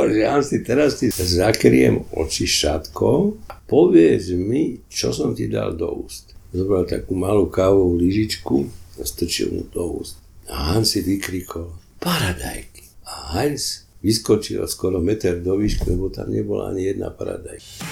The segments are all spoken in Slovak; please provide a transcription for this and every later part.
hovor, že Hansi, teraz ti zakriem oči šatkou a povedz mi, čo som ti dal do úst. Zobral takú malú kávovú lyžičku a strčil mu do úst. A Hans si vykrikol, paradajky. A Hans vyskočil skoro meter do výšky, lebo tam nebola ani jedna paradajka.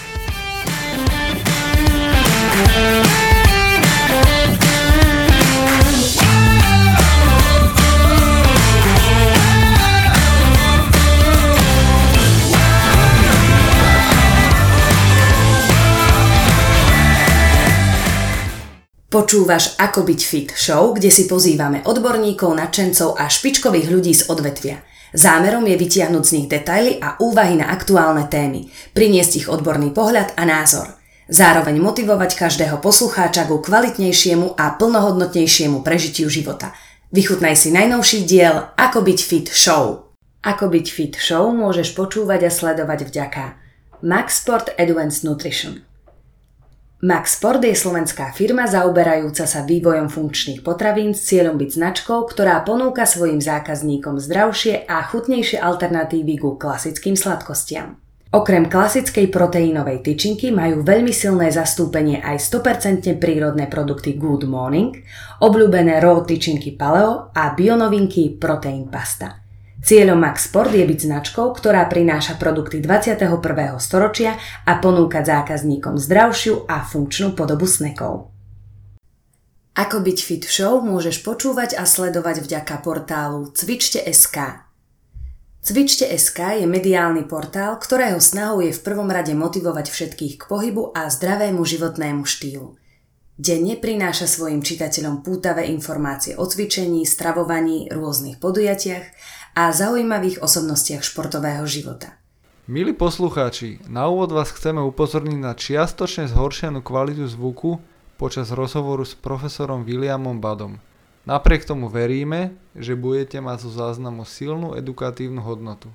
Počúvaš Ako byť fit show, kde si pozývame odborníkov, nadšencov a špičkových ľudí z odvetvia. Zámerom je vytiahnuť z nich detaily a úvahy na aktuálne témy, priniesť ich odborný pohľad a názor. Zároveň motivovať každého poslucháča ku kvalitnejšiemu a plnohodnotnejšiemu prežitiu života. Vychutnaj si najnovší diel Ako byť fit show. Ako byť fit show môžeš počúvať a sledovať vďaka Max Sport Advanced Nutrition – Max Sport je slovenská firma zaoberajúca sa vývojom funkčných potravín s cieľom byť značkou, ktorá ponúka svojim zákazníkom zdravšie a chutnejšie alternatívy ku klasickým sladkostiam. Okrem klasickej proteínovej tyčinky majú veľmi silné zastúpenie aj 100% prírodné produkty Good Morning, obľúbené raw tyčinky Paleo a bionovinky Protein Pasta – Cieľom Max Sport je byť značkou, ktorá prináša produkty 21. storočia a ponúka zákazníkom zdravšiu a funkčnú podobu snekov. Ako byť fit show môžeš počúvať a sledovať vďaka portálu Cvičte.sk. Cvičte.sk je mediálny portál, ktorého snahou je v prvom rade motivovať všetkých k pohybu a zdravému životnému štýlu. Denne prináša svojim čitateľom pútavé informácie o cvičení, stravovaní, rôznych podujatiach a zaujímavých osobnostiach športového života. Milí poslucháči, na úvod vás chceme upozorniť na čiastočne zhoršenú kvalitu zvuku počas rozhovoru s profesorom Williamom Badom. Napriek tomu veríme, že budete mať zo záznamu silnú edukatívnu hodnotu.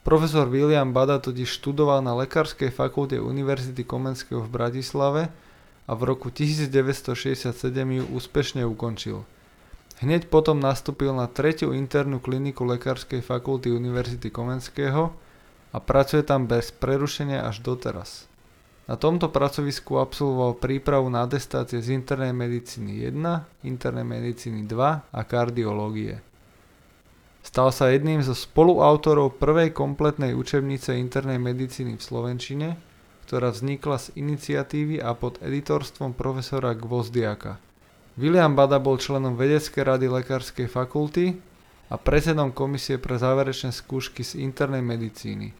Profesor William Bada totiž študoval na Lekárskej fakulte Univerzity Komenského v Bratislave a v roku 1967 ju úspešne ukončil – Hneď potom nastúpil na tretiu internú kliniku Lekárskej fakulty Univerzity Komenského a pracuje tam bez prerušenia až doteraz. Na tomto pracovisku absolvoval prípravu na atestácie z internej medicíny 1, internej medicíny 2 a kardiológie. Stal sa jedným zo spoluautorov prvej kompletnej učebnice internej medicíny v Slovenčine, ktorá vznikla z iniciatívy a pod editorstvom profesora Gvozdiaka. William Bada bol členom vedeckej rady Lekárskej fakulty a predsedom komisie pre záverečné skúšky z internej medicíny.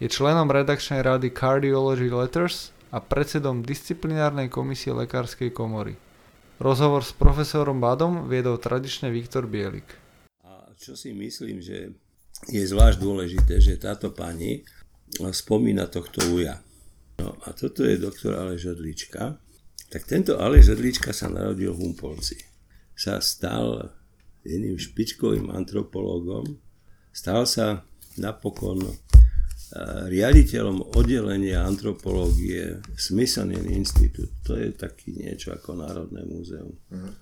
Je členom redakčnej rady Cardiology Letters a predsedom disciplinárnej komisie Lekárskej komory. Rozhovor s profesorom Badom viedol tradične Viktor Bielik. A čo si myslím, že je zvlášť dôležité, že táto pani spomína tohto uja. No a toto je doktor Aleš Odlička, tak tento Aleš Zedlička sa narodil v Humpolci. Sa stal jedným špičkovým antropológom, stal sa napokon eh, riaditeľom oddelenia antropológie Smithsonian Institute. To je taký niečo ako Národné múzeum uh-huh.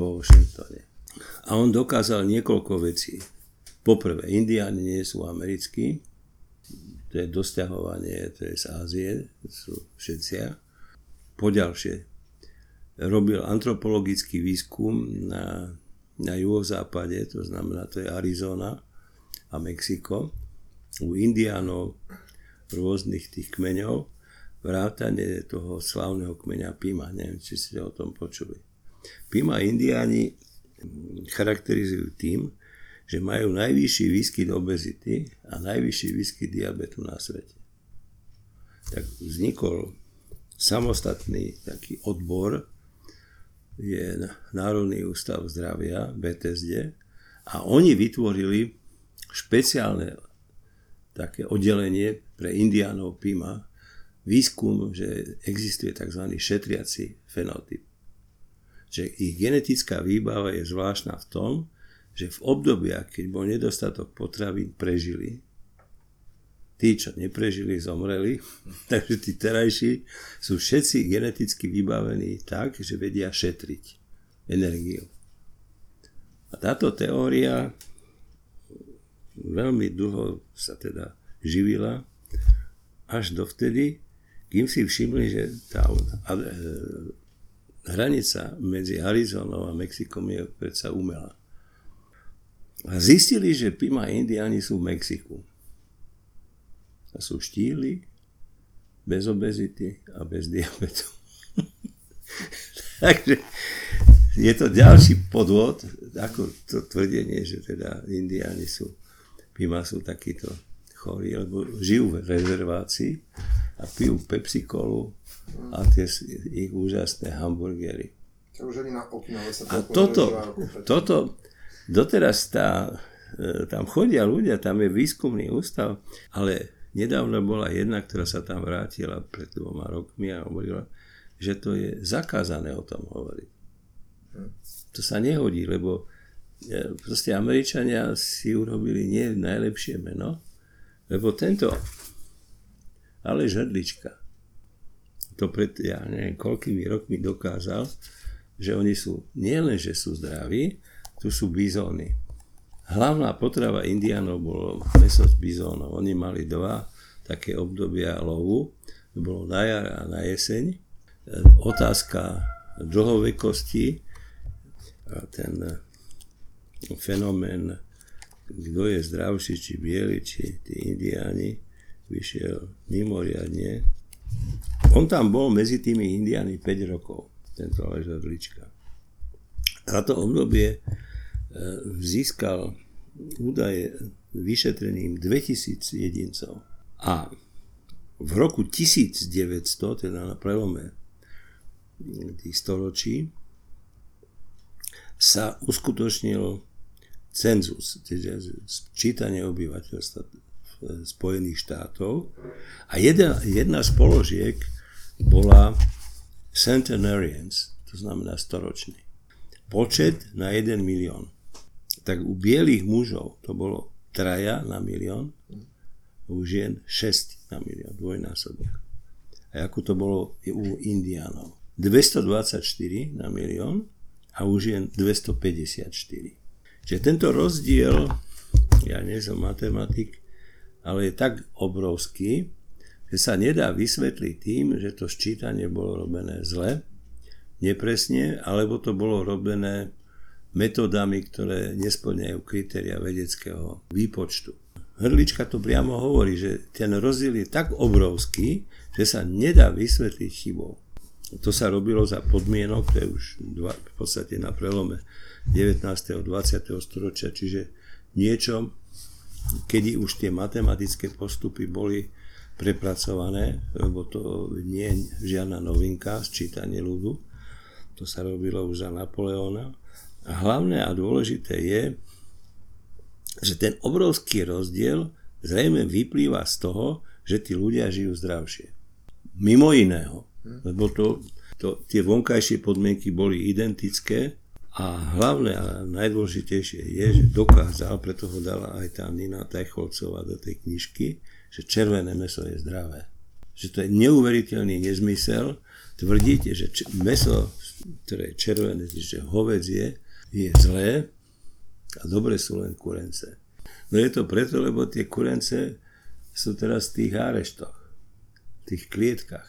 vo Washingtone. A on dokázal niekoľko vecí. Poprvé, indiáni nie sú americkí, to je dosťahovanie, to je z Ázie, sú všetci. Poďalšie, robil antropologický výskum na, na juhozápade, to znamená, to je Arizona a Mexiko, u indiánov rôznych tých kmeňov, vrátane toho slavného kmeňa Pima, neviem, či ste o tom počuli. Pima indiáni charakterizujú tým, že majú najvyšší výskyt obezity a najvyšší výskyt diabetu na svete. Tak vznikol samostatný taký odbor, je Národný ústav zdravia, BTSD, a oni vytvorili špeciálne také oddelenie pre indiánov PIMA, výskum, že existuje tzv. šetriaci fenotyp. Že ich genetická výbava je zvláštna v tom, že v obdobiach, keď bol nedostatok potravín, prežili tí, čo neprežili, zomreli. Takže tí terajší sú všetci geneticky vybavení tak, že vedia šetriť energiu. A táto teória veľmi dlho sa teda živila, až dovtedy, kým si všimli, že tá e, hranica medzi Arizonou a Mexikom je predsa umelá. A zistili, že Pima Indiáni sú v Mexiku. A sú štíli, bez obezity a bez diabetu. Takže je to ďalší podvod, ako to tvrdenie, že teda Indiáni sú, Pima sú takíto chorí, lebo žijú v rezervácii a pijú Pepsi Colu a tie ich úžasné hamburgery. A toto, toto, doteraz tá, e, tam chodia ľudia, tam je výskumný ústav, ale nedávno bola jedna, ktorá sa tam vrátila pred dvoma rokmi a hovorila, že to je zakázané o tom hovoriť. Hm. To sa nehodí, lebo e, proste Američania si urobili nie najlepšie meno, lebo tento Aleš Hrdlička to pred, ja neviem, koľkými rokmi dokázal, že oni sú, nielen, že sú zdraví, tu sú bizóny. Hlavná potrava indiánov bolo meso z bizónov. Oni mali dva také obdobia lovu. To bolo na jar a na jeseň. Otázka dlhovekosti a ten fenomén, kto je zdravší, či bieli, či tí indiáni, vyšiel mimoriadne. On tam bol medzi tými indiánmi 5 rokov, tento Aleš Lička. Táto obdobie E, získal údaje vyšetreným 2000 jedincov. A v roku 1900, teda na prelome tých storočí, sa uskutočnil cenzus, teda čítanie obyvateľstva Spojených štátov. A jedna, jedna z položiek bola centenarians, to znamená storočný. Počet na 1 milión tak u bielých mužov to bolo traja na milión, u žien 6 na milión, dvojnásobok. A ako to bolo u indiánov. 224 na milión a u žien 254. Čiže tento rozdiel, ja nie som matematik, ale je tak obrovský, že sa nedá vysvetliť tým, že to ščítanie bolo robené zle, nepresne, alebo to bolo robené metódami, ktoré nesplňajú kritéria vedeckého výpočtu. Hrdlička to priamo hovorí, že ten rozdiel je tak obrovský, že sa nedá vysvetliť chybou. To sa robilo za podmienok, to je už dva, v podstate na prelome 19. a 20. storočia, čiže niečo, kedy už tie matematické postupy boli prepracované, lebo to nie je žiadna novinka, sčítanie ľudu, to sa robilo už za Napoleóna, a hlavné a dôležité je, že ten obrovský rozdiel zrejme vyplýva z toho, že tí ľudia žijú zdravšie. Mimo iného, lebo to, to, tie vonkajšie podmienky boli identické a hlavné a najdôležitejšie je, že dokázal, preto ho dala aj tá Nina Tajcholcová do tej knižky, že červené meso je zdravé. Že to je neuveriteľný nezmysel tvrdiť, že meso, ktoré je červené, že hovedzie, je zlé a dobre sú len kurence. No je to preto, lebo tie kurence sú teraz v tých áreštoch, v tých klietkach.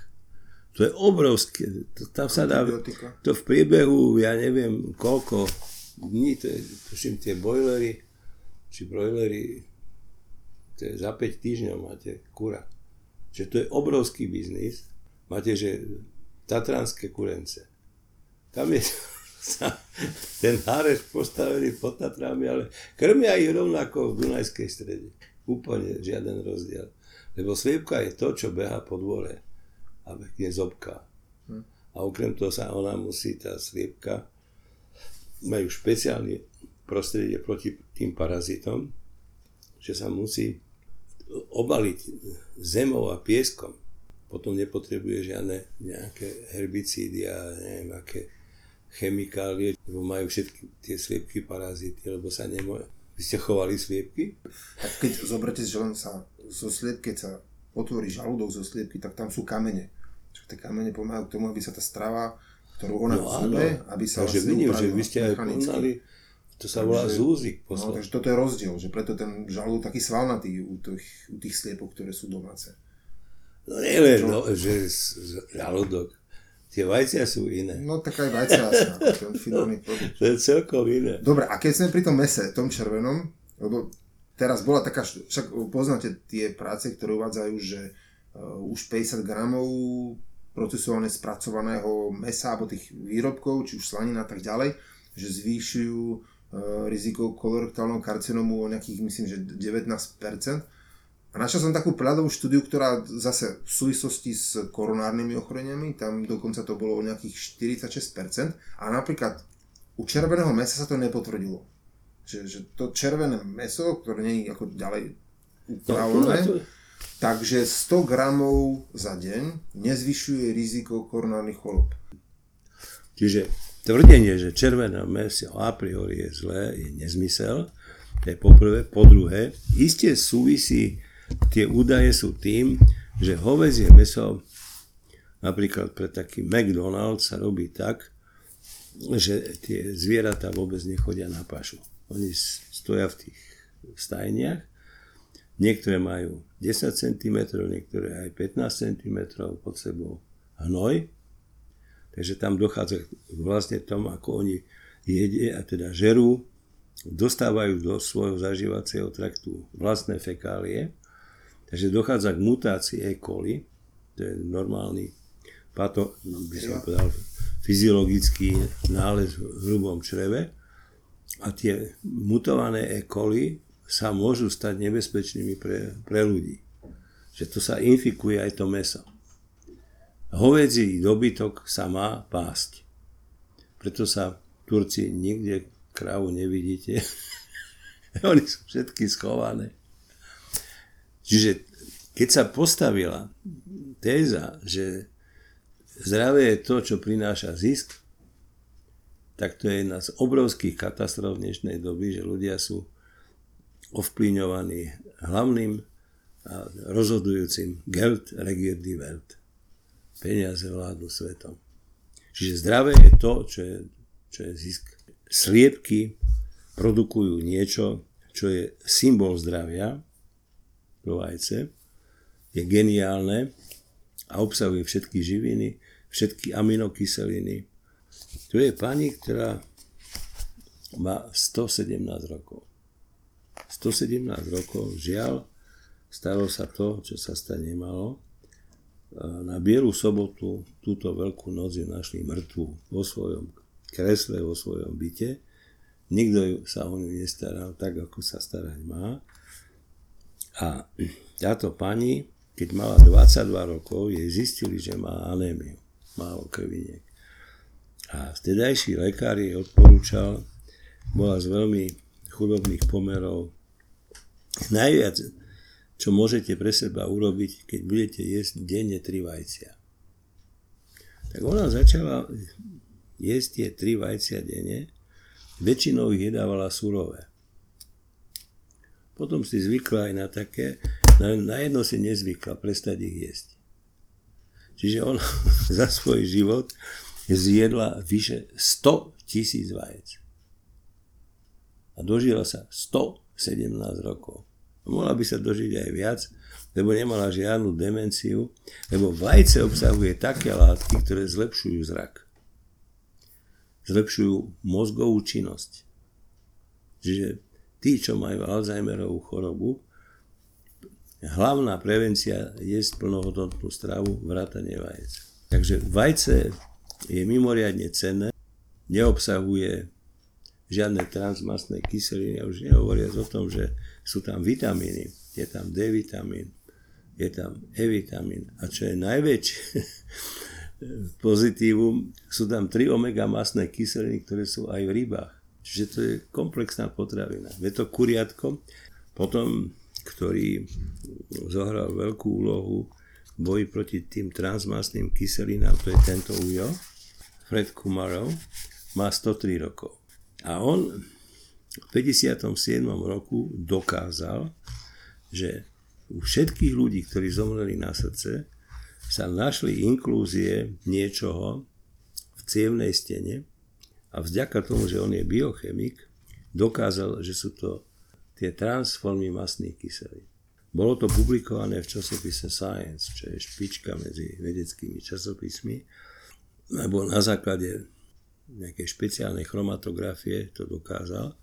To je obrovské, to, tam sa dá, to v priebehu, ja neviem koľko dní, to je, tuším, tie bojlery, či brojlery, to je za 5 týždňov máte kura. Čiže to je obrovský biznis. Máte, že tatranské kurence. Tam je sa ten háreš postavený pod Tatrami, ale krmia ich rovnako v Dunajskej strede. Úplne žiaden rozdiel. Lebo sliepka je to, čo beha po dvore a je zobka. Hm. A okrem toho sa ona musí, tá sliepka, majú špeciálne prostredie proti tým parazitom, že sa musí obaliť zemou a pieskom. Potom nepotrebuje žiadne nejaké herbicídy a neviem aké chemikálie, lebo majú všetky tie sliepky parazity, lebo sa nemôže. Vy ste chovali sliepky? Tak keď zoberte, že len sa zo sliepky, keď sa otvorí žalúdok zo sliepky, tak tam sú kamene. Čiže tie kamene pomáhajú k tomu, aby sa tá strava, ktorú ona no, zube, aby sa Takže vlastne vidím, že vy ste aj poznali To sa volá Takže- zúzik. No, Poslo. takže toto je rozdiel, že preto ten žalúdok taký svalnatý u tých, u tých sliepok, ktoré sú domáce. No neviem, no, že žalúdok. Tie vajcia sú iné. No tak aj vajcia asi, ako ten finálny produkt. To je celkom iné. Dobre, a keď sme pri tom mese, tom červenom, lebo teraz bola taká, však poznáte tie práce, ktoré uvádzajú, že uh, už 50 gramov procesované spracovaného mesa alebo tých výrobkov, či už slanina a tak ďalej, že zvýšujú uh, riziko kolorektálneho karcinomu o nejakých, myslím, že 19%. A našiel som takú prehľadovú štúdiu, ktorá zase v súvislosti s koronárnymi ochoreniami, tam dokonca to bolo o nejakých 46%. A napríklad u červeného mesa sa to nepotvrdilo. Že, že to červené meso, ktoré nie je ako ďalej upravené, No, takže 100 gramov za deň nezvyšuje riziko koronárnych chorób. Čiže tvrdenie, že červené meso a priori je zlé, je nezmysel. To je poprvé. Po druhé, iste súvisí, tie údaje sú tým, že hovedzie meso, napríklad pre taký McDonald's sa robí tak, že tie zvieratá vôbec nechodia na pašu. Oni stoja v tých stajniach, niektoré majú 10 cm, niektoré aj 15 cm pod sebou hnoj, Takže tam dochádza vlastne tomu, ako oni jedia, a teda žerú, dostávajú do svojho zažívacieho traktu vlastné fekálie, takže dochádza k mutácii E. coli, to je normálny pato, by som povedal, fyziologický nález v hrubom čreve a tie mutované E. coli sa môžu stať nebezpečnými pre, pre ľudí. Že to sa infikuje aj to meso. Hovedzí dobytok sa má pásť. Preto sa Turci nikde krávu nevidíte. Oni sú všetky schované. Čiže keď sa postavila téza, že zdravie je to, čo prináša zisk, tak to je jedna z obrovských katastrof dnešnej doby, že ľudia sú ovplyvňovaní hlavným a rozhodujúcim Geld regiert die Welt peniaze vládnu svetom. Čiže zdravé je to, čo je, čo je zisk. Sliepky produkujú niečo, čo je symbol zdravia, to vajce, je geniálne a obsahuje všetky živiny, všetky aminokyseliny. Tu je pani, ktorá má 117 rokov. 117 rokov, žiaľ, stalo sa to, čo sa stať nemalo, na Bielu sobotu túto veľkú noc ju našli mŕtvu vo svojom kresle, vo svojom byte. Nikto sa o ňu nestaral tak, ako sa starať má. A táto pani, keď mala 22 rokov, jej zistili, že má anémiu, málo krviniek. A vtedajší lekár jej odporúčal, bola z veľmi chudobných pomerov, najviac čo môžete pre seba urobiť, keď budete jesť denne tri vajcia. Tak ona začala jesť tie tri vajcia denne, väčšinou ich jedávala surové. Potom si zvykla aj na také, na, jedno si nezvykla prestať ich jesť. Čiže ona za svoj život zjedla vyše 100 tisíc vajec. A dožila sa 117 rokov. Mohla by sa dožiť aj viac, lebo nemala žiadnu demenciu, lebo vajce obsahuje také látky, ktoré zlepšujú zrak. Zlepšujú mozgovú činnosť. Čiže tí, čo majú Alzheimerovú chorobu, hlavná prevencia je plnohodnotnú stravu, vrátanie vajec. Takže vajce je mimoriadne cenné, neobsahuje žiadne transmastné kyseliny, a už nehovoriac o tom, že sú tam vitamíny, je tam D vitamín, je tam E vitamín a čo je najväčšie pozitívum, sú tam tri omega masné kyseliny, ktoré sú aj v rybách. Čiže to je komplexná potravina. Je to kuriatko, potom, ktorý zohral veľkú úlohu v boji proti tým transmastným kyselinám, to je tento ujo, Fred Kumarov, má 103 rokov. A on v 57. roku dokázal, že u všetkých ľudí, ktorí zomreli na srdce, sa našli inklúzie niečoho v cievnej stene a vďaka tomu, že on je biochemik, dokázal, že sú to tie transformy masných kyselín. Bolo to publikované v časopise Science, čo je špička medzi vedeckými časopismi, lebo na základe nejakej špeciálnej chromatografie to dokázal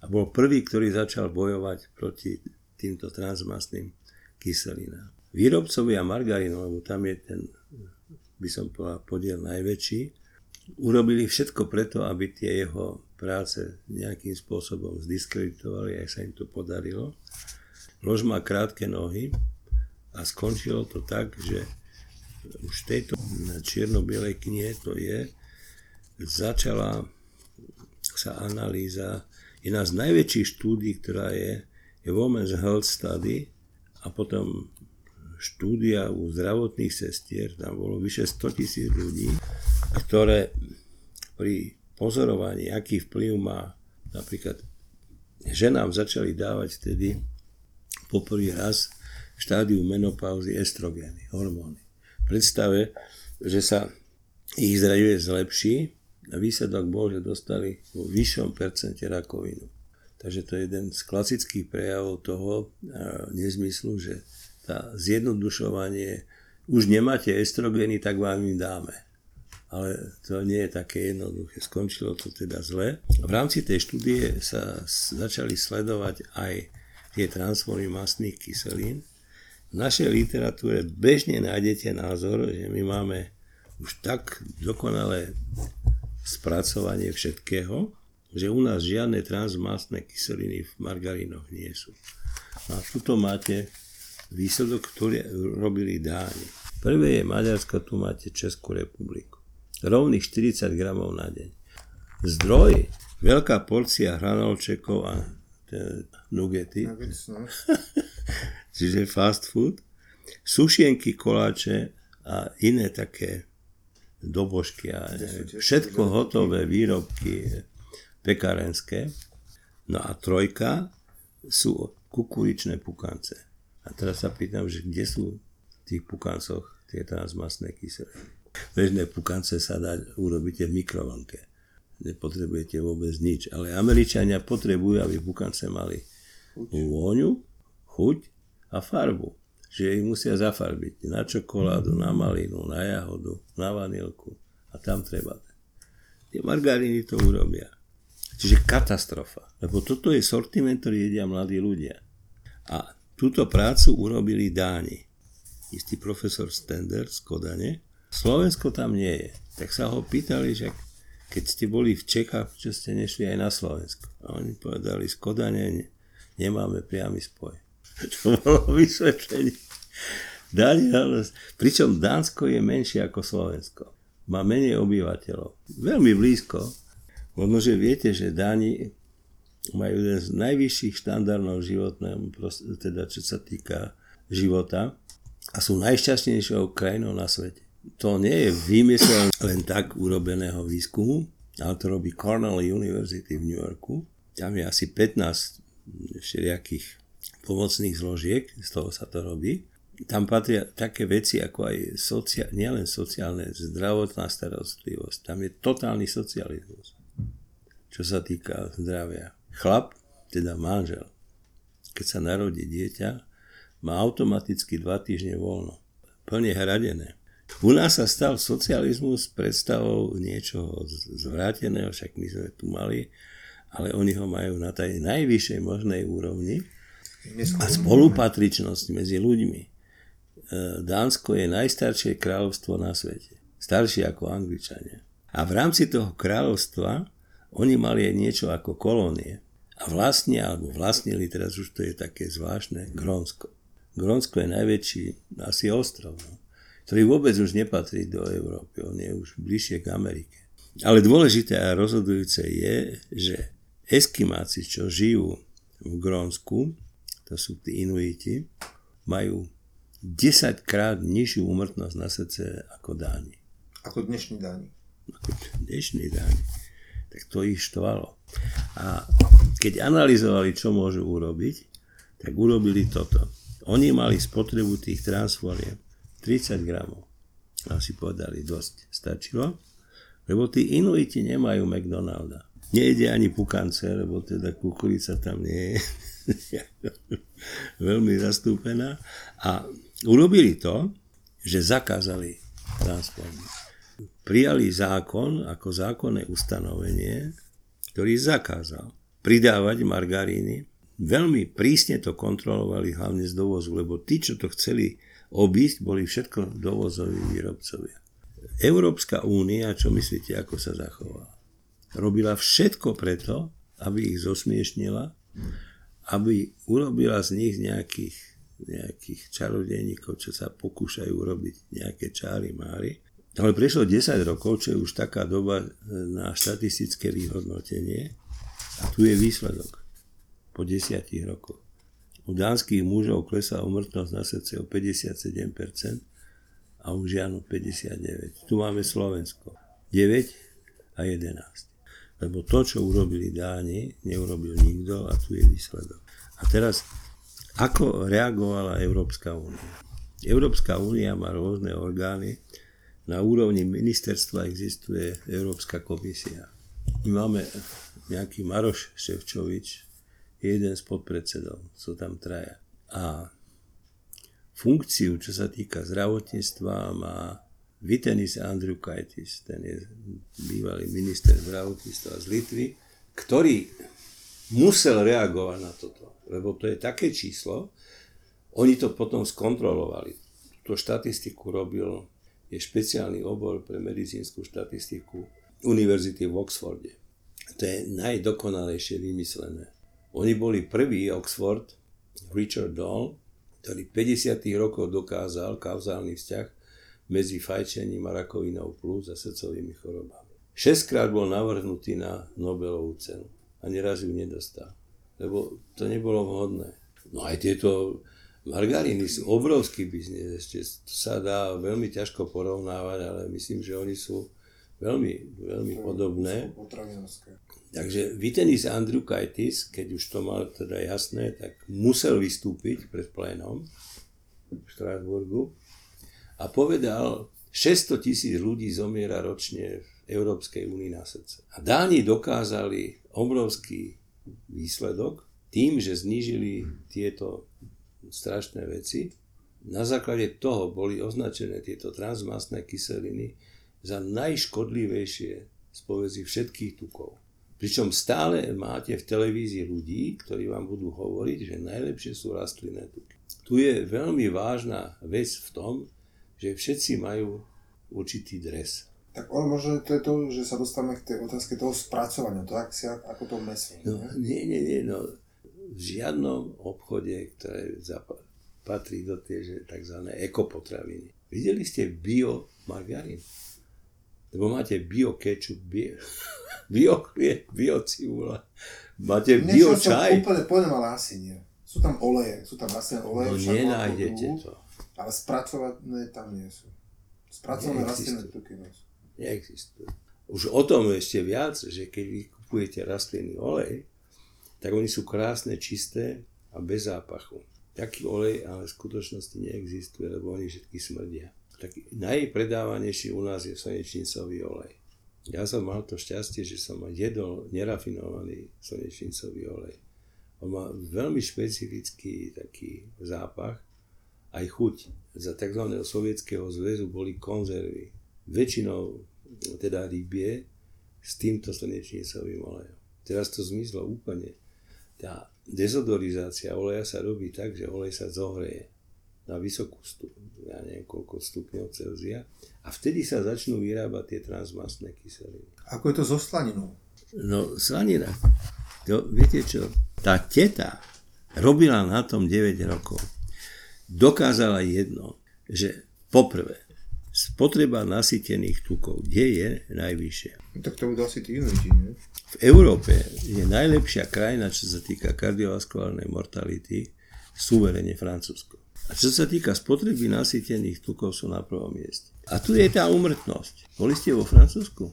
a bol prvý, ktorý začal bojovať proti týmto transmasným kyselinám. Výrobcovia margarínu, lebo tam je ten, by som povedal, podiel najväčší, urobili všetko preto, aby tie jeho práce nejakým spôsobom zdiskreditovali, aj sa im to podarilo. Lož má krátke nohy a skončilo to tak, že už v tejto čierno-bielej knihe to je, začala sa analýza, jedna z najväčších štúdí, ktorá je, je Women's Health Study a potom štúdia u zdravotných sestier, tam bolo vyše 100 tisíc ľudí, ktoré pri pozorovaní, aký vplyv má napríklad ženám začali dávať vtedy poprvý raz v štádiu menopauzy estrogény, hormóny. Predstave, že sa ich zdravie zlepší a výsledok bol, že dostali vo vyššom percente rakovinu. Takže to je jeden z klasických prejavov toho nezmyslu, že tá zjednodušovanie, už nemáte estrogény, tak vám im dáme. Ale to nie je také jednoduché. Skončilo to teda zle. V rámci tej štúdie sa začali sledovať aj tie transformy mastných kyselín. V našej literatúre bežne nájdete názor, že my máme už tak dokonalé spracovanie všetkého, že u nás žiadne transmastné kyseliny v margarínoch nie sú. A tuto máte výsledok, ktorý robili Dáni. Prvé je Maďarsko, tu máte Českú republiku. Rovných 40 gramov na deň. Zdroj, veľká porcia hranolčekov a nugety, no. čiže fast food, sušienky, koláče a iné také dobožky a všetko hotové výrobky pekárenské. No a trojka sú kukuričné pukance. A teraz sa pýtam, že kde sú v tých pukancoch tie transmasné kyseliny. Bežné pukance sa dá urobiť v mikrovlnke nepotrebujete vôbec nič. Ale Američania potrebujú, aby bukance mali vôňu, chuť a farbu. Že ich musia zafarbiť na čokoládu, na malinu, na jahodu, na vanilku a tam treba. Tie margariny to urobia. Čiže katastrofa. Lebo toto je sortiment, ktorý jedia mladí ľudia. A túto prácu urobili Dáni. Istý profesor Stender z Kodane. Slovensko tam nie je. Tak sa ho pýtali, že keď ste boli v Čechách, čo ste nešli aj na Slovensko. A oni povedali, z Kodane nemáme priamy spoj. To bolo vysvetlenie. Pričom Dánsko je menšie ako Slovensko. Má menej obyvateľov. Veľmi blízko. Možno, že viete, že Dáni majú jeden z najvyšších štandardov životného, teda čo sa týka života a sú najšťastnejšou krajinou na svete to nie je vymysel len tak urobeného výskumu, ale to robí Cornell University v New Yorku. Tam je asi 15 všelijakých pomocných zložiek, z toho sa to robí. Tam patria také veci ako aj socia- nielen sociálne, zdravotná starostlivosť. Tam je totálny socializmus, čo sa týka zdravia. Chlap, teda manžel, keď sa narodí dieťa, má automaticky dva týždne voľno. Plne hradené u nás sa stal socializmus predstavou niečoho zvráteného, však my sme tu mali, ale oni ho majú na tej najvyššej možnej úrovni a spolupatričnosť medzi ľuďmi. E, Dánsko je najstaršie kráľovstvo na svete. Staršie ako Angličania. A v rámci toho kráľovstva oni mali aj niečo ako kolónie. A vlastne, alebo vlastnili, teraz už to je také zvláštne, Grónsko. Grónsko je najväčší asi ostrov. No ktorý vôbec už nepatrí do Európy, on je už bližšie k Amerike. Ale dôležité a rozhodujúce je, že Eskimáci, čo žijú v Grónsku, to sú tí Inuiti, majú 10 krát nižšiu úmrtnosť na srdce ako Dáni. Ako dnešní Dáni. Ako dnešní Dáni. Tak to ich štvalo. A keď analyzovali, čo môžu urobiť, tak urobili toto. Oni mali spotrebu tých transforiem 30 gramov. A si povedali, dosť stačilo, lebo tí Inuiti nemajú McDonalda. Nejde ani pukance, lebo teda kukurica tam nie je veľmi zastúpená. A urobili to, že zakázali transplanty. Prijali zákon ako zákonné ustanovenie, ktorý zakázal pridávať margaríny. Veľmi prísne to kontrolovali hlavne z dovozu, lebo tí, čo to chceli obísť, boli všetko dovozoví výrobcovia. Európska únia, čo myslíte, ako sa zachovala? Robila všetko preto, aby ich zosmiešnila, aby urobila z nich nejakých, nejakých čarodejníkov, čo sa pokúšajú robiť nejaké čáry máry. Ale prešlo 10 rokov, čo je už taká doba na štatistické vyhodnotenie a tu je výsledok po 10 rokoch. U dánskych mužov klesá umrtnosť na srdce o 57% a u žianu 59. Tu máme Slovensko. 9 a 11. Lebo to, čo urobili Dáni, neurobil nikto a tu je výsledok. A teraz, ako reagovala Európska únia? Európska únia má rôzne orgány. Na úrovni ministerstva existuje Európska komisia. My máme nejaký Maroš Ševčovič, jeden z podpredsedov, sú tam traja. A funkciu, čo sa týka zdravotníctva, má Vitenis Andriukaitis, ten je bývalý minister zdravotníctva z Litvy, ktorý musel reagovať na toto, lebo to je také číslo, oni to potom skontrolovali. Tú štatistiku robil, je špeciálny obor pre medicínsku štatistiku Univerzity v Oxforde. To je najdokonalejšie vymyslené. Oni boli prvý Oxford, Richard Doll, ktorý 50. rokov dokázal kauzálny vzťah medzi fajčením a rakovinou plus a srdcovými chorobami. Šestkrát bol navrhnutý na Nobelovú cenu a neraz ju nedostal, lebo to nebolo vhodné. No aj tieto margariny sú obrovský biznis, ešte to sa dá veľmi ťažko porovnávať, ale myslím, že oni sú veľmi, veľmi podobné. Takže Vitenis Andriukaitis, keď už to mal teda jasné, tak musel vystúpiť pred plénom v Štrásburgu a povedal, 600 tisíc ľudí zomiera ročne v Európskej únii na srdce. A Dáni dokázali obrovský výsledok tým, že znížili tieto strašné veci. Na základe toho boli označené tieto transmastné kyseliny za najškodlivejšie spomedzi všetkých tukov. Pričom stále máte v televízii ľudí, ktorí vám budú hovoriť, že najlepšie sú rastlinné tuky. Tu je veľmi vážna vec v tom, že všetci majú určitý dres. Tak ono možno to je to, že sa dostávame k tej otázke toho spracovania, to ak si, ako to meso. No, nie, nie, nie, no, v žiadnom obchode, ktoré patrí do tie tzv. ekopotraviny. Videli ste bio margarín? Lebo máte bio kečup, bio, bio, bio cibula, máte bio čaj. úplne poďme, ale asi nie. Sú tam oleje, sú tam rastlinné oleje. No nenájdete to. Ale spracované tam nie sú. Spracované rastlinné tuky nie sú. Neexistujú. Už o tom ešte viac, že keď vy kupujete rastlinný olej, tak oni sú krásne, čisté a bez zápachu. Taký olej ale v skutočnosti neexistuje, lebo oni všetky smrdia tak najpredávanejší u nás je slnečnicový olej. Ja som mal to šťastie, že som jedol nerafinovaný slnečnicový olej. On má veľmi špecifický taký zápach, aj chuť. Za tzv. sovietského zväzu boli konzervy. Väčšinou teda rybie s týmto slnečnicovým olejom. Teraz to zmizlo úplne. Tá dezodorizácia oleja sa robí tak, že olej sa zohreje na vysokú stup, ja neviem koľko stupňov Celzia a vtedy sa začnú vyrábať tie transmastné kyseliny. Ako je to so slaninou? No slanina, to, viete čo, tá teta robila na tom 9 rokov. Dokázala jedno, že poprvé, spotreba nasýtených tukov, kde je najvyššia? No, tak to budú asi tí? V Európe je najlepšia krajina, čo sa týka kardiovaskulárnej mortality, súverene Francúzsko. A čo sa týka spotreby nasýtených tukov, sú na prvom mieste. A tu je tá umrtnosť. Boli ste vo Francúzsku?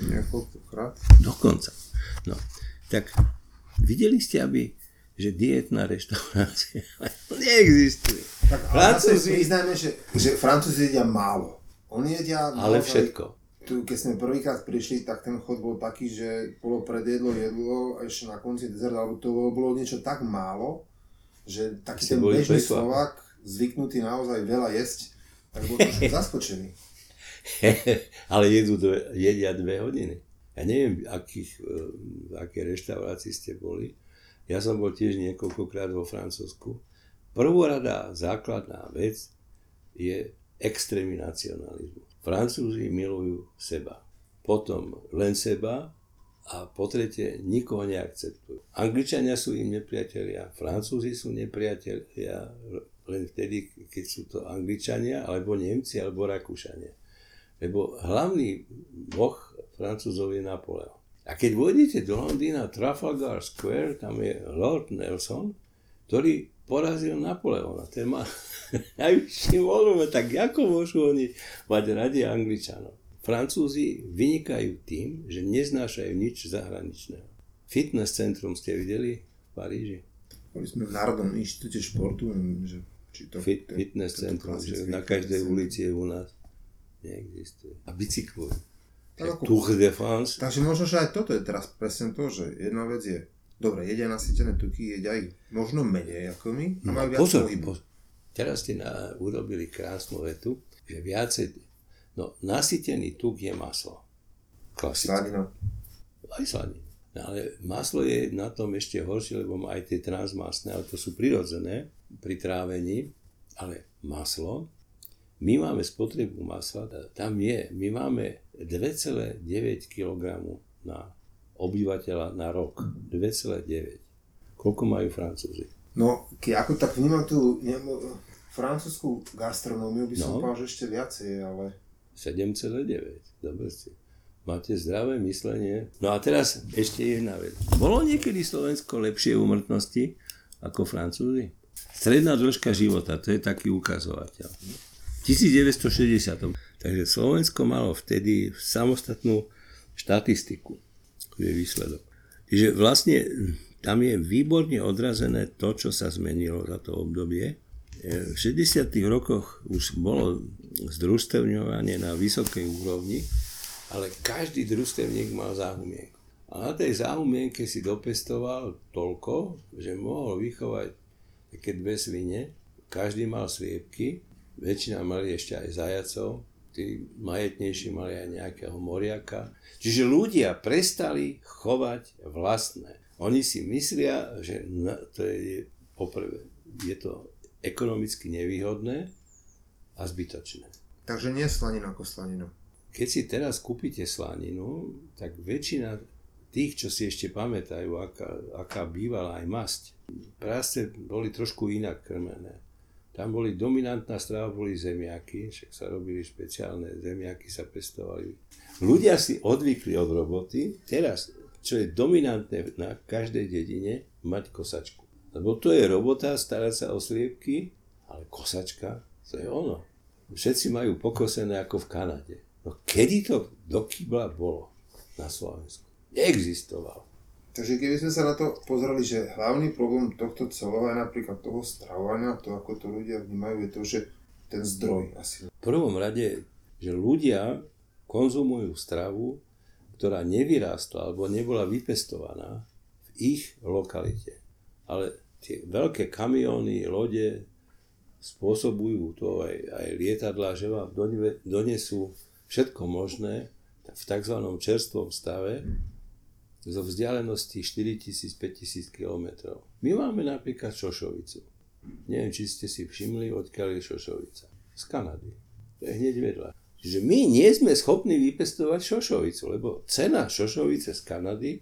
Niekoľkokrát. Dokonca. No, tak videli ste, aby že dietná reštaurácia neexistuje. Tak, Francúzi... Vyznáme, že, že Francúzi jedia málo. Oni jedia Ale všetko. tu, keď sme prvýkrát prišli, tak ten chod bol taký, že bolo predjedlo, jedlo a ešte na konci dezert, alebo to bolo niečo tak málo, že taký ten bežný Slovák, zvyknutý naozaj veľa jesť, tak bol trošku zaskočený. Ale jedú dve, jedia dve hodiny. Ja neviem, akých, e, v aké reštaurácii ste boli. Ja som bol tiež niekoľkokrát vo Francúzsku. Prvorada základná vec je extrémny nacionalizmus. Francúzi milujú seba. Potom len seba a po tretie nikoho neakceptujú. Angličania sú im nepriatelia, Francúzi sú nepriatelia len vtedy, keď sú to Angličania, alebo Nemci, alebo Rakúšania. Lebo hlavný boh Francúzov je Napoleon. A keď vôjdete do Londýna, Trafalgar Square, tam je Lord Nelson, ktorý porazil Napoleona. To je ma najvyšší volume, tak ako môžu oni mať radi Angličanov? Francúzi vynikajú tým, že neznášajú nič zahraničného. Fitness centrum ste videli v Paríži? Boli sme v Národnom inštitúte športu, že či to, Fit, fitness to, centrum, že na každej ulici je u nás. Neexistuje. A bicyklujú. Tour de France. Takže možno, že aj toto je teraz presne to, že jedna vec je Dobre, jedia nasýtené tuky, jedia aj možno menej ako my a majú viac pozor, pozor. Teraz ste na, urobili krásnu vetu, že viacej, no nasýtený tuk je maslo. Klasické. Sladina. Aj sladina. No, ale maslo je na tom ešte horšie, lebo má aj tie transmasné, ale to sú prirodzené pri trávení, ale maslo, my máme spotrebu masla, tam je, my máme 2,9 kg na obyvateľa na rok. 2,9. Koľko majú Francúzi? No, keď ako tak vnímam tú nemo, francúzskú gastronómiu, by som no. povedal, že ešte viacej, ale... 7,9. Dobre ste. Máte zdravé myslenie. No a teraz ešte jedna vec. Bolo niekedy Slovensko lepšie úmrtnosti ako Francúzi? Stredná dĺžka života, to je taký ukazovateľ. 1960. Takže Slovensko malo vtedy samostatnú štatistiku je výsledok. Čiže vlastne tam je výborne odrazené to, čo sa zmenilo za to obdobie. E, v 60. rokoch už bolo združstevňovanie na vysokej úrovni, ale každý družstevník mal záhumienku. A na tej záhumienke si dopestoval toľko, že mohol vychovať také dve svine, každý mal sviepky, väčšina mali ešte aj zajacov, tí majetnejší mali aj nejakého moriaka. Čiže ľudia prestali chovať vlastné. Oni si myslia, že to je poprvé, je to ekonomicky nevýhodné a zbytočné. Takže nie slanina ako slaninu. Keď si teraz kúpite slaninu, tak väčšina tých, čo si ešte pamätajú, aká, aká bývala aj masť, prásce boli trošku inak krmené. Tam boli dominantná strava, boli zemiaky, však sa robili špeciálne zemiaky, sa pestovali. Ľudia si odvykli od roboty, teraz, čo je dominantné na každej dedine, mať kosačku. Lebo to je robota, starať sa o sliepky, ale kosačka, to je ono. Všetci majú pokosené ako v Kanade. No kedy to do kýbla bolo na Slovensku? Neexistovalo. Takže keby sme sa na to pozreli, že hlavný problém tohto celého napríklad toho stravovania, to ako to ľudia vnímajú, je to, že ten zdroj asi. V prvom rade, že ľudia konzumujú stravu, ktorá nevyrástla alebo nebola vypestovaná v ich lokalite. Ale tie veľké kamióny, lode spôsobujú to aj, aj lietadla, že vám donesú všetko možné v tzv. čerstvom stave, zo vzdialenosti 4000-5000 km. My máme napríklad Šošovicu. Neviem, či ste si všimli, odkiaľ je Šošovica. Z Kanady. To je hneď vedľa. Čiže my nie sme schopní vypestovať šošovicu, lebo cena šošovice z Kanady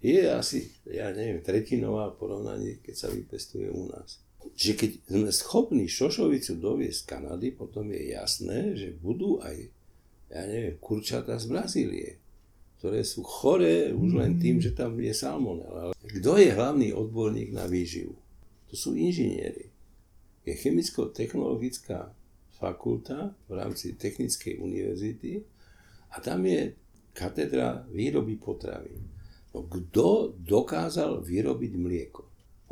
je asi, ja neviem, tretinová v porovnaní, keď sa vypestuje u nás. Čiže keď sme schopní šošovicu doviesť z Kanady, potom je jasné, že budú aj, ja neviem, kurčata z Brazílie ktoré sú choré už len tým, že tam je salmonella. Kto je hlavný odborník na výživu? To sú inžinieri. Je chemicko-technologická fakulta v rámci Technickej univerzity a tam je katedra výroby potravy. No kto dokázal vyrobiť mlieko?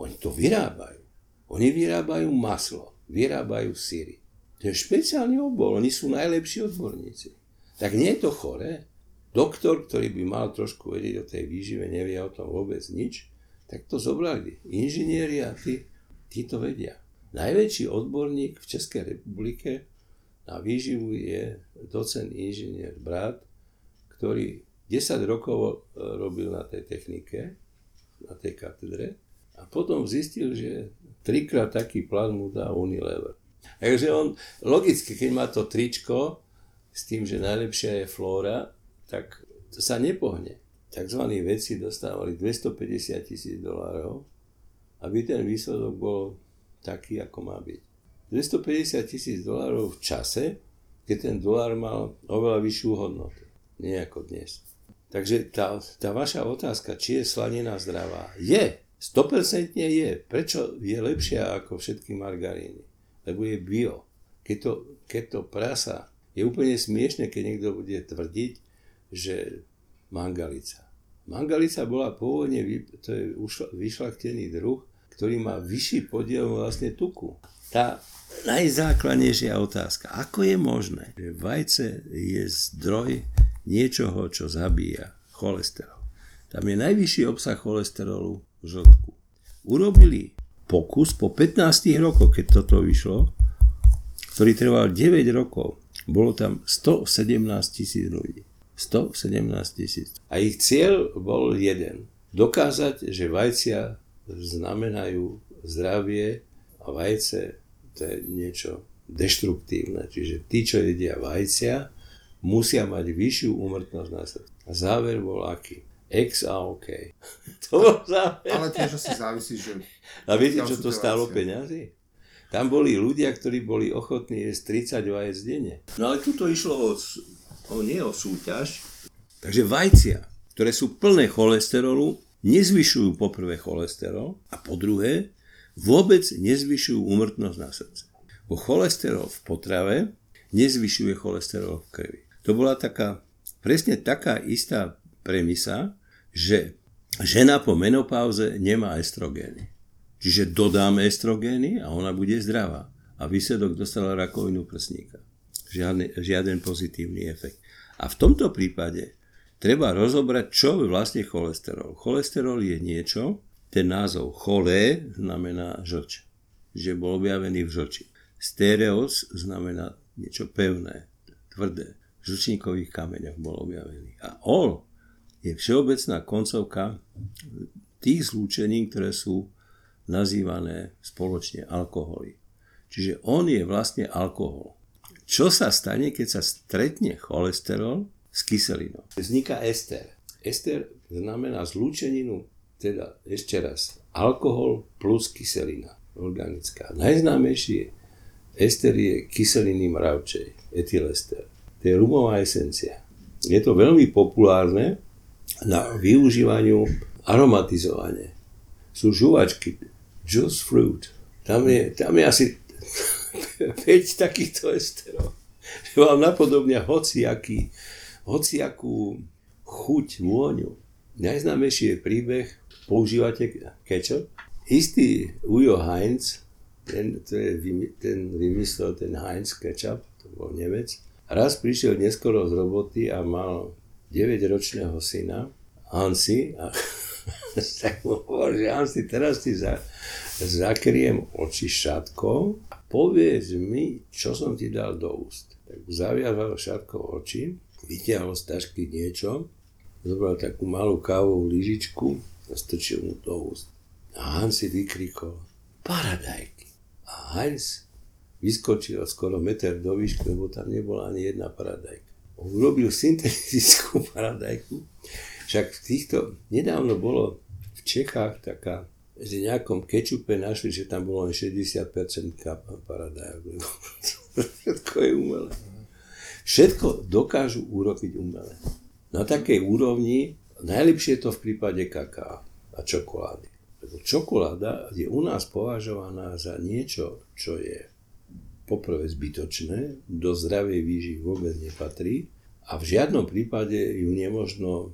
Oni to vyrábajú. Oni vyrábajú maslo, vyrábajú syry. To je špeciálny obor, oni sú najlepší odborníci. Tak nie je to chore. Doktor, ktorý by mal trošku vedieť o tej výžive, nevie o tom vôbec nič, tak to zobrali. Inžinieri a tí, tí to vedia. Najväčší odborník v Českej republike na výživu je docent inžinier brat, ktorý 10 rokov e, robil na tej technike, na tej katedre a potom zistil, že trikrát taký plán mu dá Unilever. Takže on logicky, keď má to tričko s tým, že najlepšia je flóra, tak sa nepohne. Takzvaní veci dostávali 250 tisíc dolárov, aby ten výsledok bol taký, ako má byť. 250 tisíc dolárov v čase, keď ten dolár mal oveľa vyššiu hodnotu. Nie ako dnes. Takže tá, tá vaša otázka, či je slanina zdravá, je. 100% je. Prečo je lepšia ako všetky margaríny? Lebo je bio. Keď to, keď to prasa, je úplne smiešne, keď niekto bude tvrdiť, že mangalica. Mangalica bola pôvodne, to je vyšlachtený druh, ktorý má vyšší podiel vlastne tuku. Tá najzákladnejšia otázka, ako je možné, že vajce je zdroj niečoho, čo zabíja cholesterol. Tam je najvyšší obsah cholesterolu v žltku. Urobili pokus po 15 rokoch, keď toto vyšlo, ktorý trval 9 rokov. Bolo tam 117 tisíc ľudí. 117 tisíc. A ich cieľ bol jeden. Dokázať, že vajcia znamenajú zdravie a vajce to je niečo deštruktívne. Čiže tí, čo jedia vajcia, musia mať vyššiu úmrtnosť na srdce. A záver bol aký? X a OK. to bol záver. Ale tiež asi závisí, že... A viete, čo to stálo peňazí? Tam boli ľudia, ktorí boli ochotní jesť 30 vajec denne. No ale tu to išlo o, o, nie o súťaž. Takže vajcia, ktoré sú plné cholesterolu, nezvyšujú poprvé cholesterol a po druhé vôbec nezvyšujú úmrtnosť na srdce. Bo cholesterol v potrave nezvyšuje cholesterol v krvi. To bola taká, presne taká istá premisa, že žena po menopauze nemá estrogény. Čiže dodáme estrogény a ona bude zdravá. A výsledok dostala rakovinu prsníka. Žiadny, žiaden pozitívny efekt. A v tomto prípade treba rozobrať, čo je vlastne cholesterol. Cholesterol je niečo, ten názov cholé znamená žlč, že bol objavený v žlči. Stereos znamená niečo pevné, tvrdé žlčníkových kameňoch bol objavený. A ol je všeobecná koncovka tých zlúčení, ktoré sú nazývané spoločne alkoholy. Čiže on je vlastne alkohol. Čo sa stane, keď sa stretne cholesterol s kyselinou? Vzniká ester. Ester znamená zlúčeninu, teda ešte raz, alkohol plus kyselina organická. Najznámejší ester je kyseliny mravčej, etylester to je rumová esencia. Je to veľmi populárne na využívaniu aromatizovanie. Sú žuvačky, juice fruit. Tam je, tam je asi 5 takýchto esterov. Že vám hociaký, hociakú chuť, vôňu. Najznámejší je príbeh, používate ketchup. Istý Ujo Heinz, ten, to je, ten vymyslel ten Heinz ketchup, to bol Nemec, Raz prišiel neskoro z roboty a mal 9-ročného syna, Hansi, a tak mu hovoril, že Hansi, teraz ti za, zakriem oči šatkou a povedz mi, čo som ti dal do úst. Tak zaviazal šatkou oči, vytiahol z tašky niečo, zobral takú malú kávovú lyžičku a strčil mu do úst. A Hansi vykrikol, paradajky. A Heinz vyskočil skoro meter do výšky, lebo tam nebola ani jedna paradajka. Urobil syntetickú paradajku, však v týchto, nedávno bolo v Čechách taká, že nejakom kečupe našli, že tam bolo len 60% paradajok, lebo všetko je umelé. Všetko dokážu urobiť umelé. Na takej úrovni, najlepšie je to v prípade kaká a čokolády. Lebo čokoláda je u nás považovaná za niečo, čo je poprvé zbytočné, do zdravej výživy vôbec nepatrí a v žiadnom prípade ju nemožno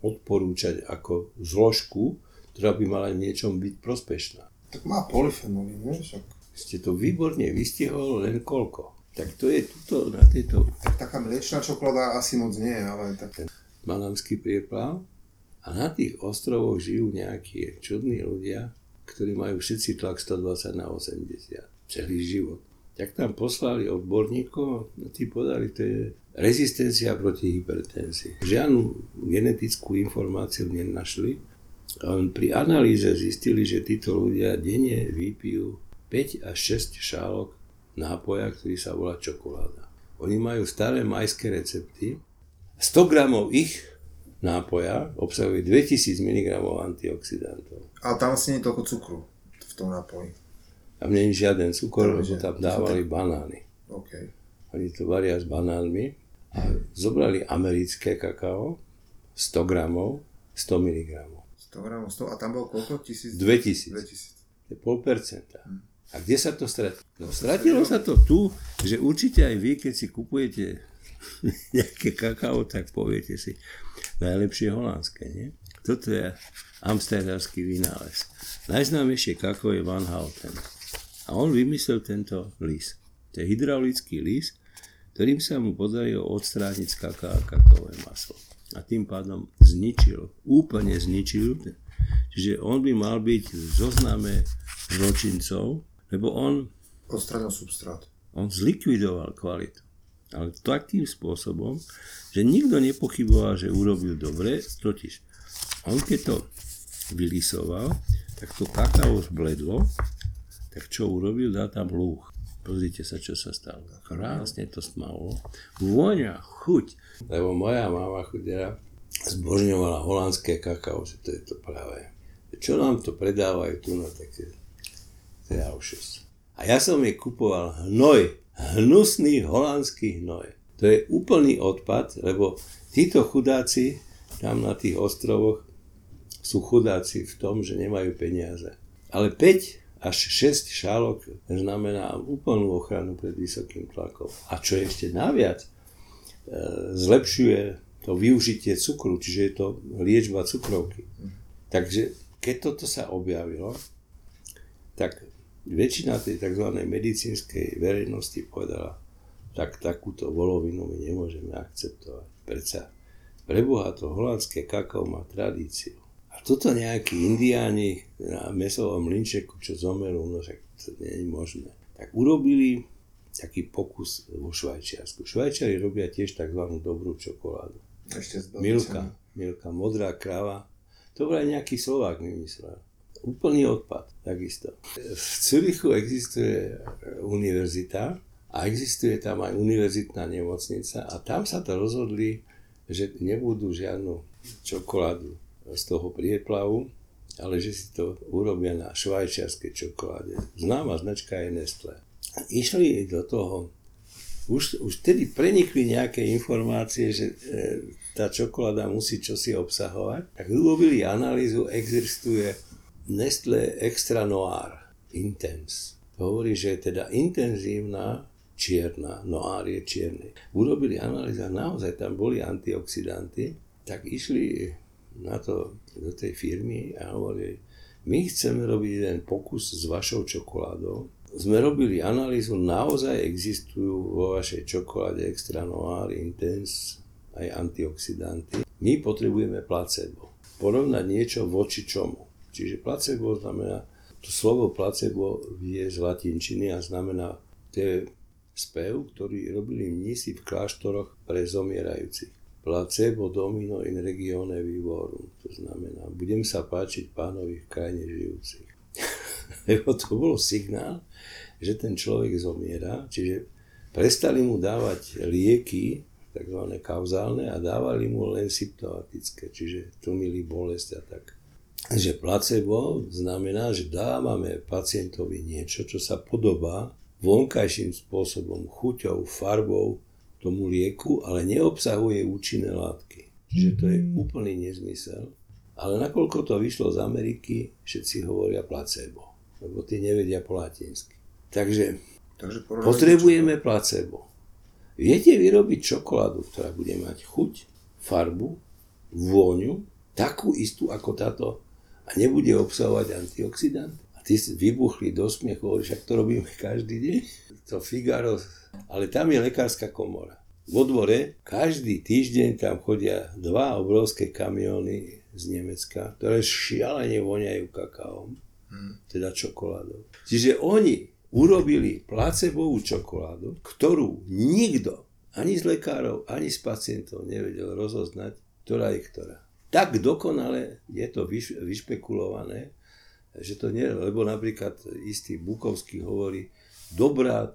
odporúčať ako zložku, ktorá by mala niečom byť prospešná. Tak má polyfenoly, nie? Však. Ste to výborne vystihol, len koľko? Tak to je tuto na tejto Tak taká mliečná čokoláda asi moc nie, ale tak... Malanský prieplav a na tých ostrovoch žijú nejakí čudní ľudia, ktorí majú všetci tlak 120 na 80 celý život. Tak tam poslali odborníkov a tí podali, to je rezistencia proti hypertenzii. Žiadnu genetickú informáciu nenašli, pri analýze zistili, že títo ľudia denne vypijú 5 až 6 šálok nápoja, ktorý sa volá čokoláda. Oni majú staré majské recepty. 100 gramov ich nápoja obsahuje 2000 mg antioxidantov. Ale tam asi nie je toľko cukru v tom nápoji. Tam nie je žiaden cukor, lebo tam dávali banány. OK. Oni to varia s banánmi a zobrali americké kakao, 100 gramov, 100 mg. 100 gramov, 100, a tam bolo koľko? 1000? 2000. 2000. To je pol percenta. A kde sa to stratilo? No, stratilo sa to tu, že určite aj vy, keď si kupujete nejaké kakao, tak poviete si, najlepšie holandské, nie? Toto je amsterdamský vynález. Najznámejšie kakao je Van Houten. A on vymyslel tento lis. To je hydraulický lis, ktorým sa mu podarilo odstrániť z kaká kakaové maslo. A tým pádom zničil, úplne zničil, čiže on by mal byť v zozname zločincov, lebo on, Odstranil substrát. on zlikvidoval kvalitu. Ale takým spôsobom, že nikto nepochyboval, že urobil dobre, totiž on keď to vylisoval, tak to kakao zbledlo, tak čo urobil, dal tam lúh. Pozrite sa, čo sa stalo. Krásne to stmalo. Vôňa, chuť. Lebo moja mama chudera zbožňovala holandské kakao, že to je to práve. Čo nám to predávajú tu, tak je, to je aušus. A ja som jej kupoval hnoj, hnusný holandský hnoj. To je úplný odpad, lebo títo chudáci tam na tých ostrovoch sú chudáci v tom, že nemajú peniaze. Ale 5 až 6 šálok znamená úplnú ochranu pred vysokým tlakom. A čo ešte naviac, e, zlepšuje to využitie cukru, čiže je to liečba cukrovky. Takže keď toto sa objavilo, tak väčšina tej tzv. medicínskej verejnosti povedala, tak takúto volovinu my nemôžeme akceptovať. Predsa preboha to holandské kakao má tradíciu. Toto nejakí indiáni na mesovom linčeku, čo zomerú, no však to nie je možné. Tak urobili taký pokus vo Švajčiarsku. Švajčiari robia tiež tzv. dobrú čokoládu. Ešte s Milka, Milka, modrá kráva. To bol aj nejaký Slovák vymyslel. Úplný odpad, takisto. V Cürichu existuje univerzita a existuje tam aj univerzitná nemocnica a tam sa to rozhodli, že nebudú žiadnu čokoládu z toho prieplavu, ale že si to urobia na švajčiarskej čokoláde. Známa značka je Nestlé. Išli do toho už, už tedy prenikli nejaké informácie, že e, tá čokoláda musí čosi obsahovať, tak urobili analýzu, existuje Nestlé Extra Noir Intense. Hovorí, že je teda intenzívna čierna, noir je čierny. Urobili analýzu a naozaj tam boli antioxidanty, tak išli na to, do tej firmy a hovorili, my chceme robiť jeden pokus s vašou čokoládou, sme robili analýzu, naozaj existujú vo vašej čokoláde Extra Noir, Intense aj antioxidanty. My potrebujeme placebo. Porovnať niečo voči čomu. Čiže placebo znamená, to slovo placebo je z latinčiny a znamená, to je spev, ktorý robili mnísi v kláštoroch pre zomierajúcich. Placebo domino in regione vivorum. To znamená, budem sa páčiť pánovi v krajine žijúcich. Lebo to bol signál, že ten človek zomiera, čiže prestali mu dávať lieky, tzv. kauzálne, a dávali mu len symptomatické, čiže tlmili bolesť a tak. Že placebo znamená, že dávame pacientovi niečo, čo sa podobá vonkajším spôsobom, chuťou, farbou tomu lieku, ale neobsahuje účinné látky. Čiže to je úplný nezmysel. Ale nakoľko to vyšlo z Ameriky, všetci hovoria placebo, lebo tí nevedia po latinsky. Takže Takže potrebujeme placebo. Viete vyrobiť čokoládu, ktorá bude mať chuť, farbu, vôňu, takú istú ako táto a nebude obsahovať antioxidant? A tí vybuchli do smiechu, hovorí, však to robíme každý deň. To Figaro, ale tam je lekárska komora. Vo dvore každý týždeň tam chodia dva obrovské kamióny z Nemecka, ktoré šialene voňajú kakaom, hmm. teda čokoládou. Čiže oni urobili placebovú čokoládu, ktorú nikto, ani z lekárov, ani z pacientov nevedel rozoznať, ktorá je ktorá. Tak dokonale je to vyš, vyšpekulované, že to nie, lebo napríklad istý Bukovský hovorí, dobrá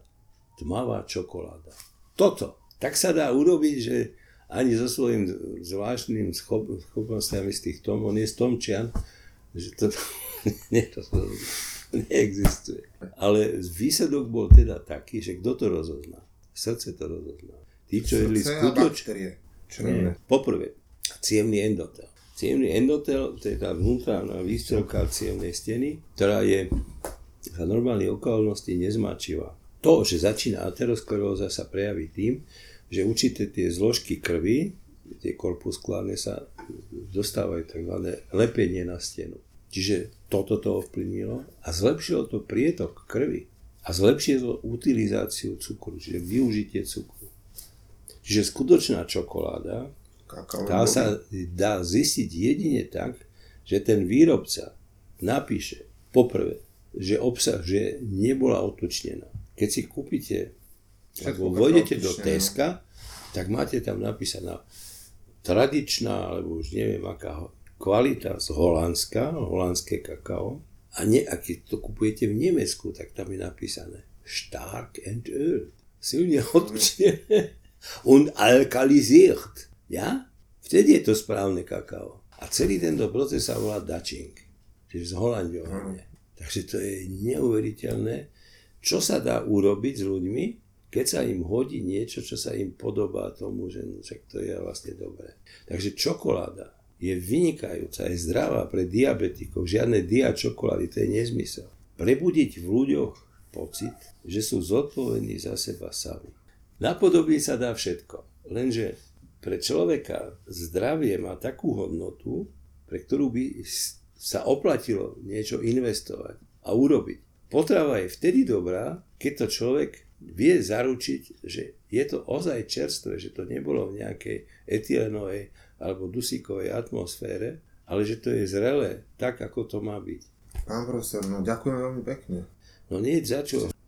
tmavá čokoláda. Toto. Tak sa dá urobiť, že ani so svojím zvláštnym schop, schopnostiami z tých tom, on je z Tomčian, že to, nie, to, to neexistuje. Ale výsledok bol teda taký, že kto to rozozná? Srdce to rozozná. Tí, čo jedli skutočne... Poprvé, cievný endotel. Cievný endotel, to je tá vnútorná výstrelka cievnej steny, ktorá je za normálnej okolnosti nezmáčivá. To, že začína ateroskleróza sa prejaví tým, že určité tie zložky krvi, tie korpuskulárne sa dostávajú tzv. lepenie na stenu. Čiže toto to ovplyvnilo a zlepšilo to prietok krvi a zlepšilo utilizáciu cukru, čiže využitie cukru. Čiže skutočná čokoláda tá sa dá zistiť jedine tak, že ten výrobca napíše poprvé, že obsah, že nebola otučnená. Keď si kúpite, alebo vojdete do Teska, tak máte tam napísaná tradičná, alebo už neviem aká kvalita z Holandska, holandské kakao. A, ne, a keď to kupujete v Nemecku, tak tam je napísané stark and öl. Silne otučnené und alkalisiert. Ja? Vtedy je to správne kakao. A celý tento proces sa volá Dutching, čiže z Holandiovania. Takže to je neuveriteľné, čo sa dá urobiť s ľuďmi, keď sa im hodí niečo, čo sa im podobá tomu, že no, však to je vlastne dobré. Takže čokoláda je vynikajúca, je zdravá pre diabetikov. Žiadne dia čokolády, to je nezmysel. Prebudiť v ľuďoch pocit, že sú zodpovední za seba sami. Napodobne sa dá všetko, lenže pre človeka zdravie má takú hodnotu, pre ktorú by sa oplatilo niečo investovať a urobiť. Potrava je vtedy dobrá, keď to človek vie zaručiť, že je to ozaj čerstvé, že to nebolo v nejakej etylenovej alebo dusíkovej atmosfére, ale že to je zrelé, tak ako to má byť. Pán profesor, no ďakujem veľmi pekne. No nie za čo.